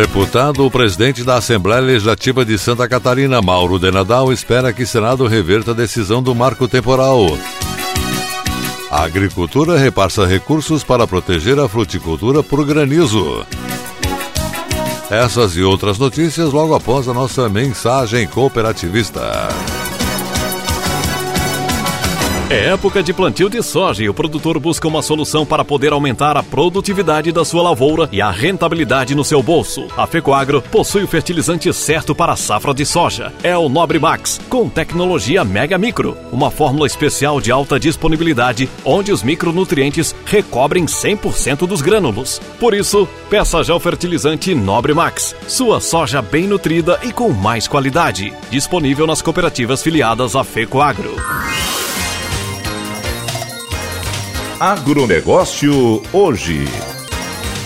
Deputado, o presidente da Assembleia Legislativa de Santa Catarina, Mauro de Nadal, espera que o Senado reverta a decisão do marco temporal. A agricultura repassa recursos para proteger a fruticultura por granizo. Essas e outras notícias logo após a nossa mensagem cooperativista. É época de plantio de soja e o produtor busca uma solução para poder aumentar a produtividade da sua lavoura e a rentabilidade no seu bolso. A Fecoagro possui o fertilizante certo para a safra de soja. É o Nobre Max, com tecnologia Mega Micro, uma fórmula especial de alta disponibilidade, onde os micronutrientes recobrem 100% dos grânulos. Por isso, peça já o fertilizante Nobre Max, sua soja bem nutrida e com mais qualidade. Disponível nas cooperativas filiadas à Fecoagro. Agronegócio hoje.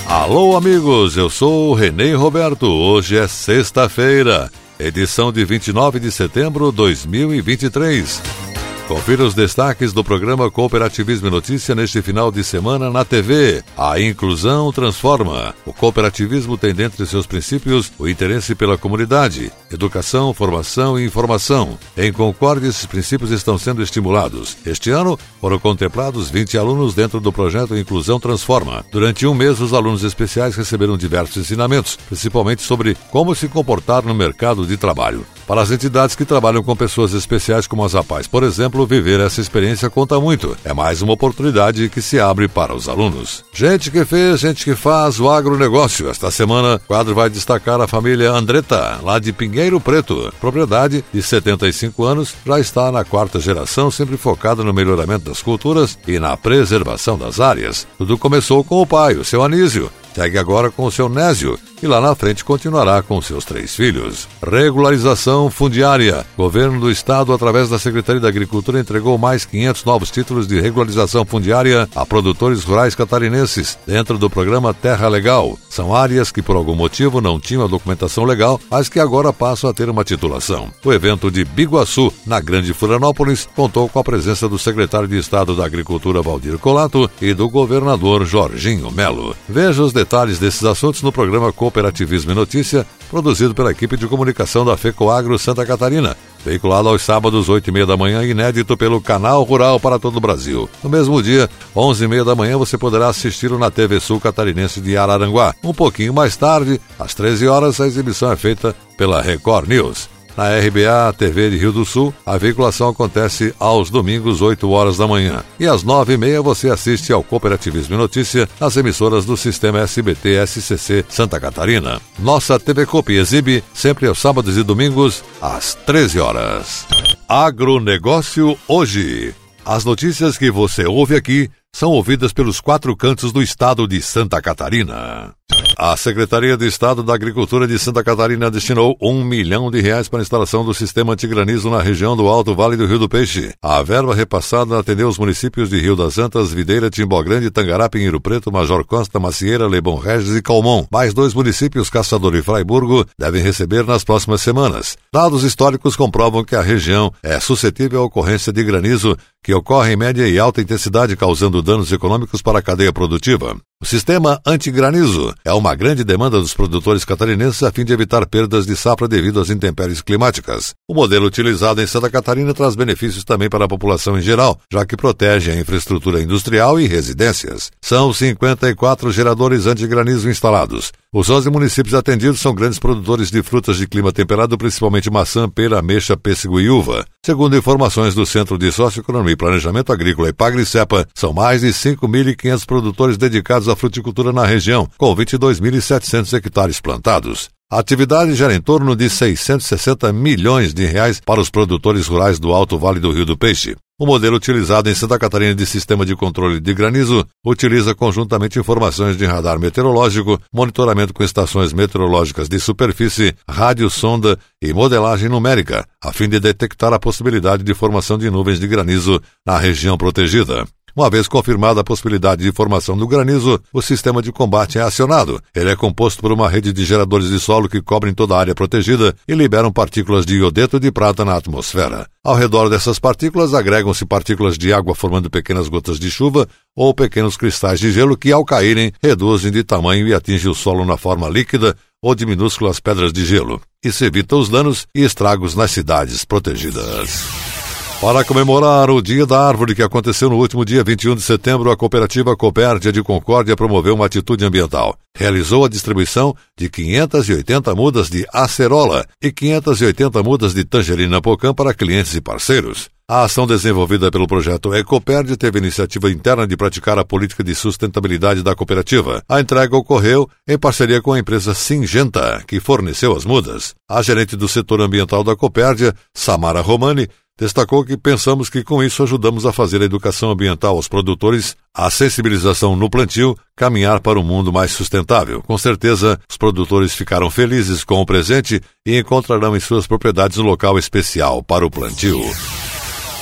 Alô, amigos, eu sou o Renê Roberto. Hoje é sexta-feira, edição de 29 de setembro de 2023. Confira os destaques do programa Cooperativismo e Notícia neste final de semana na TV. A inclusão transforma. O cooperativismo tem dentre seus princípios o interesse pela comunidade, educação, formação e informação. Em Concórdia, esses princípios estão sendo estimulados. Este ano, foram contemplados 20 alunos dentro do projeto Inclusão Transforma. Durante um mês, os alunos especiais receberam diversos ensinamentos, principalmente sobre como se comportar no mercado de trabalho. Para as entidades que trabalham com pessoas especiais como as APAES, por exemplo, viver essa experiência conta muito. É mais uma oportunidade que se abre para os alunos. Gente que fez, gente que faz o agronegócio. Esta semana, o quadro vai destacar a família Andretta, lá de Pinheiro Preto. Propriedade de 75 anos, já está na quarta geração, sempre focada no melhoramento das culturas e na preservação das áreas. Tudo começou com o pai, o seu Anísio, Segue agora com o seu Nésio e lá na frente continuará com seus três filhos. Regularização fundiária. Governo do Estado, através da Secretaria da Agricultura, entregou mais 500 novos títulos de regularização fundiária a produtores rurais catarinenses dentro do programa Terra Legal. São áreas que por algum motivo não tinham a documentação legal, mas que agora passam a ter uma titulação. O evento de Biguaçu, na Grande Florianópolis, contou com a presença do secretário de Estado da Agricultura, Valdir Colato, e do governador Jorginho Melo. Veja os detalhes desses assuntos no programa Cooperativismo e Notícia, produzido pela equipe de comunicação da FECOAGRO Santa Catarina, veiculado aos sábados, 8 e meia da manhã, inédito pelo Canal Rural para todo o Brasil. No mesmo dia, 11 e meia da manhã, você poderá assisti-lo na TV Sul Catarinense de Araranguá. Um pouquinho mais tarde, às 13 horas, a exibição é feita pela Record News. Na RBA TV de Rio do Sul, a veiculação acontece aos domingos, 8 horas da manhã. E às 9 e meia você assiste ao Cooperativismo e Notícia nas emissoras do Sistema SBT SCC Santa Catarina. Nossa TV Copi exibe sempre aos sábados e domingos, às 13 horas. Agronegócio hoje. As notícias que você ouve aqui são ouvidas pelos quatro cantos do estado de Santa Catarina. A Secretaria de Estado da Agricultura de Santa Catarina destinou um milhão de reais para a instalação do sistema antigranizo na região do Alto Vale do Rio do Peixe. A verba repassada atendeu os municípios de Rio das Antas, Videira, Timbó Grande, Tangará, Pinheiro Preto, Major Costa, Macieira, Lebon Regis e Calmon. Mais dois municípios, Caçador e Fraiburgo, devem receber nas próximas semanas. Dados históricos comprovam que a região é suscetível à ocorrência de granizo, que ocorre em média e alta intensidade, causando danos econômicos para a cadeia produtiva. O sistema antigranizo é uma grande demanda dos produtores catarinenses a fim de evitar perdas de safra devido às intempéries climáticas. O modelo utilizado em Santa Catarina traz benefícios também para a população em geral, já que protege a infraestrutura industrial e residências. São 54 geradores antigranizo instalados. Os 11 municípios atendidos são grandes produtores de frutas de clima temperado, principalmente maçã, pera, ameixa, pêssego e uva. Segundo informações do Centro de Socioeconomia e Planejamento Agrícola e Pagricepa, são mais de 5.500 produtores dedicados à fruticultura na região, com 22.700 hectares plantados. A atividade gera em torno de 660 milhões de reais para os produtores rurais do Alto Vale do Rio do Peixe. O modelo utilizado em Santa Catarina de sistema de controle de granizo utiliza conjuntamente informações de radar meteorológico, monitoramento com estações meteorológicas de superfície, rádio sonda e modelagem numérica, a fim de detectar a possibilidade de formação de nuvens de granizo na região protegida. Uma vez confirmada a possibilidade de formação do granizo, o sistema de combate é acionado. Ele é composto por uma rede de geradores de solo que cobrem toda a área protegida e liberam partículas de iodeto de prata na atmosfera. Ao redor dessas partículas agregam-se partículas de água formando pequenas gotas de chuva ou pequenos cristais de gelo que, ao caírem, reduzem de tamanho e atingem o solo na forma líquida ou de minúsculas pedras de gelo. Isso evita os danos e estragos nas cidades protegidas. Para comemorar o Dia da Árvore que aconteceu no último dia 21 de setembro, a cooperativa Copérdia de Concórdia promoveu uma atitude ambiental. Realizou a distribuição de 580 mudas de acerola e 580 mudas de tangerina pocã para clientes e parceiros. A ação desenvolvida pelo projeto Ecoperd teve iniciativa interna de praticar a política de sustentabilidade da cooperativa. A entrega ocorreu em parceria com a empresa Singenta, que forneceu as mudas. A gerente do setor ambiental da Copérdia, Samara Romani, destacou que pensamos que com isso ajudamos a fazer a educação ambiental aos produtores, a sensibilização no plantio, caminhar para um mundo mais sustentável. Com certeza, os produtores ficaram felizes com o presente e encontrarão em suas propriedades um local especial para o plantio.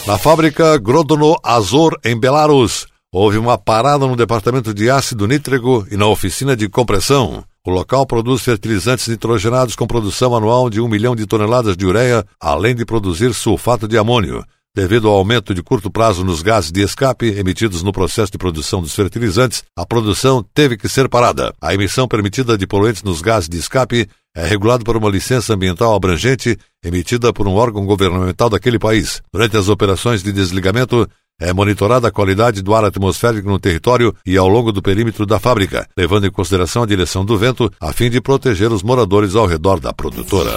Na fábrica Grodono Azor, em Belarus, houve uma parada no departamento de ácido nítrico e na oficina de compressão. O local produz fertilizantes nitrogenados com produção anual de um milhão de toneladas de ureia, além de produzir sulfato de amônio. Devido ao aumento de curto prazo nos gases de escape emitidos no processo de produção dos fertilizantes, a produção teve que ser parada. A emissão permitida de poluentes nos gases de escape é regulada por uma licença ambiental abrangente emitida por um órgão governamental daquele país. Durante as operações de desligamento, é monitorada a qualidade do ar atmosférico no território e ao longo do perímetro da fábrica, levando em consideração a direção do vento, a fim de proteger os moradores ao redor da produtora.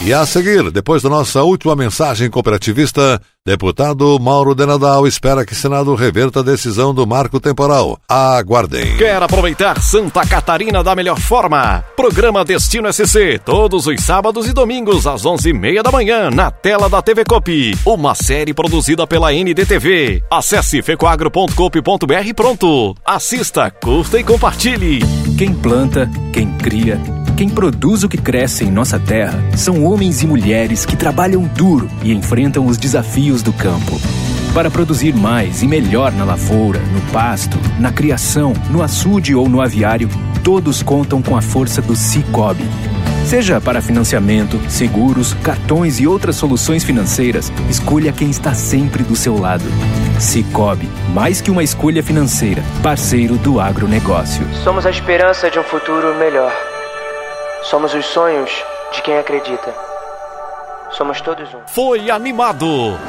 E a seguir, depois da nossa última mensagem cooperativista, deputado Mauro de Nadal espera que Senado reverta a decisão do marco temporal. Aguardem. Quer aproveitar Santa Catarina da melhor forma? Programa Destino SC, todos os sábados e domingos às 11h30 da manhã, na tela da TV Cop. Uma série produzida pela NDTV. Acesse fecoagro.coop.br pronto. Assista, curta e compartilhe. Quem planta, quem cria quem produz o que cresce em nossa terra são homens e mulheres que trabalham duro e enfrentam os desafios do campo. Para produzir mais e melhor na lavoura, no pasto, na criação, no açude ou no aviário, todos contam com a força do Cicobi. Seja para financiamento, seguros, cartões e outras soluções financeiras, escolha quem está sempre do seu lado. Cicobi, mais que uma escolha financeira, parceiro do agronegócio. Somos a esperança de um futuro melhor. Somos os sonhos de quem acredita. Somos todos um. Foi animado,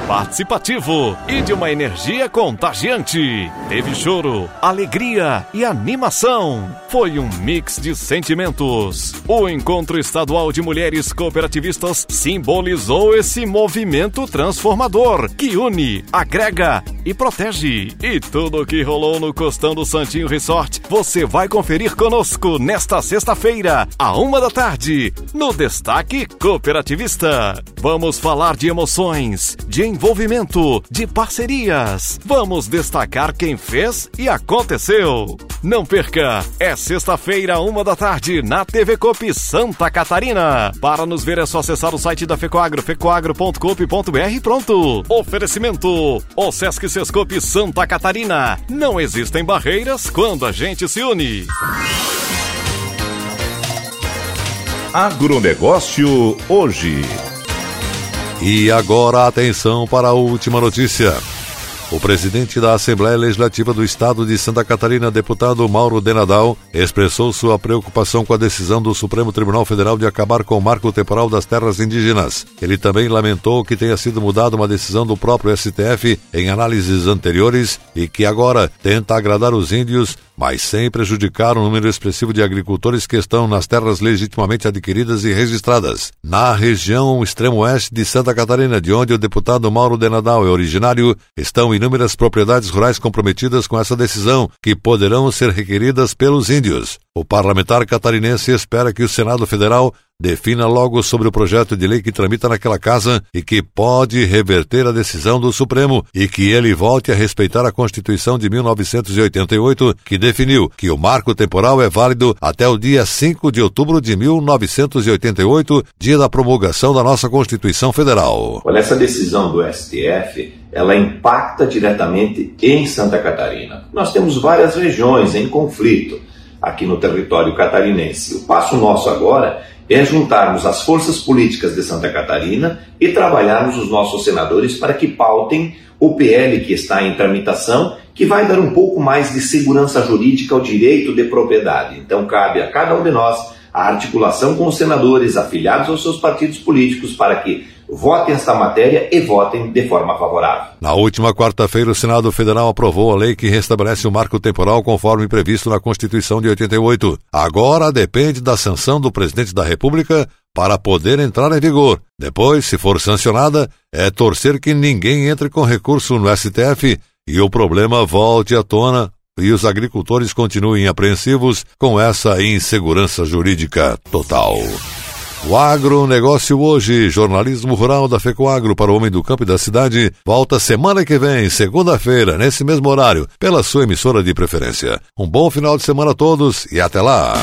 participativo e de uma energia contagiante. Teve choro, alegria e animação. Foi um mix de sentimentos. O Encontro Estadual de Mulheres Cooperativistas simbolizou esse movimento transformador que une, agrega e protege. E tudo o que rolou no Costão do Santinho Resort você vai conferir conosco nesta sexta-feira, à uma da tarde, no Destaque Cooperativista. Vamos falar de emoções, de envolvimento, de parcerias. Vamos destacar quem fez e aconteceu. Não perca, é sexta-feira, uma da tarde, na TV Cop Santa Catarina. Para nos ver é só acessar o site da Fecoagro, fecoagro.coop.br e pronto. Oferecimento, o Sesc Sescope Santa Catarina. Não existem barreiras quando a gente se une. Agronegócio hoje. E agora atenção para a última notícia. O presidente da Assembleia Legislativa do Estado de Santa Catarina, deputado Mauro Denadal, expressou sua preocupação com a decisão do Supremo Tribunal Federal de acabar com o marco temporal das terras indígenas. Ele também lamentou que tenha sido mudada uma decisão do próprio STF em análises anteriores e que agora tenta agradar os índios mas sem prejudicar o número expressivo de agricultores que estão nas terras legitimamente adquiridas e registradas. Na região extremo-oeste de Santa Catarina, de onde o deputado Mauro de Nadal é originário, estão inúmeras propriedades rurais comprometidas com essa decisão, que poderão ser requeridas pelos índios. O parlamentar catarinense espera que o Senado Federal defina logo sobre o projeto de lei que tramita naquela casa e que pode reverter a decisão do Supremo e que ele volte a respeitar a Constituição de 1988, que definiu que o marco temporal é válido até o dia 5 de outubro de 1988, dia da promulgação da nossa Constituição Federal. Olha, essa decisão do STF, ela impacta diretamente em Santa Catarina. Nós temos várias regiões em conflito aqui no território catarinense. O passo nosso agora é juntarmos as forças políticas de Santa Catarina e trabalharmos os nossos senadores para que pautem o PL que está em tramitação, que vai dar um pouco mais de segurança jurídica ao direito de propriedade. Então, cabe a cada um de nós a articulação com os senadores afiliados aos seus partidos políticos para que votem esta matéria e votem de forma favorável. Na última quarta-feira, o Senado Federal aprovou a lei que restabelece o marco temporal conforme previsto na Constituição de 88. Agora depende da sanção do presidente da República para poder entrar em vigor. Depois, se for sancionada, é torcer que ninguém entre com recurso no STF e o problema volte à tona e os agricultores continuem apreensivos com essa insegurança jurídica total. O agronegócio hoje, jornalismo rural da FECOAGro para o homem do campo e da cidade, volta semana que vem, segunda-feira, nesse mesmo horário, pela sua emissora de preferência. Um bom final de semana a todos e até lá!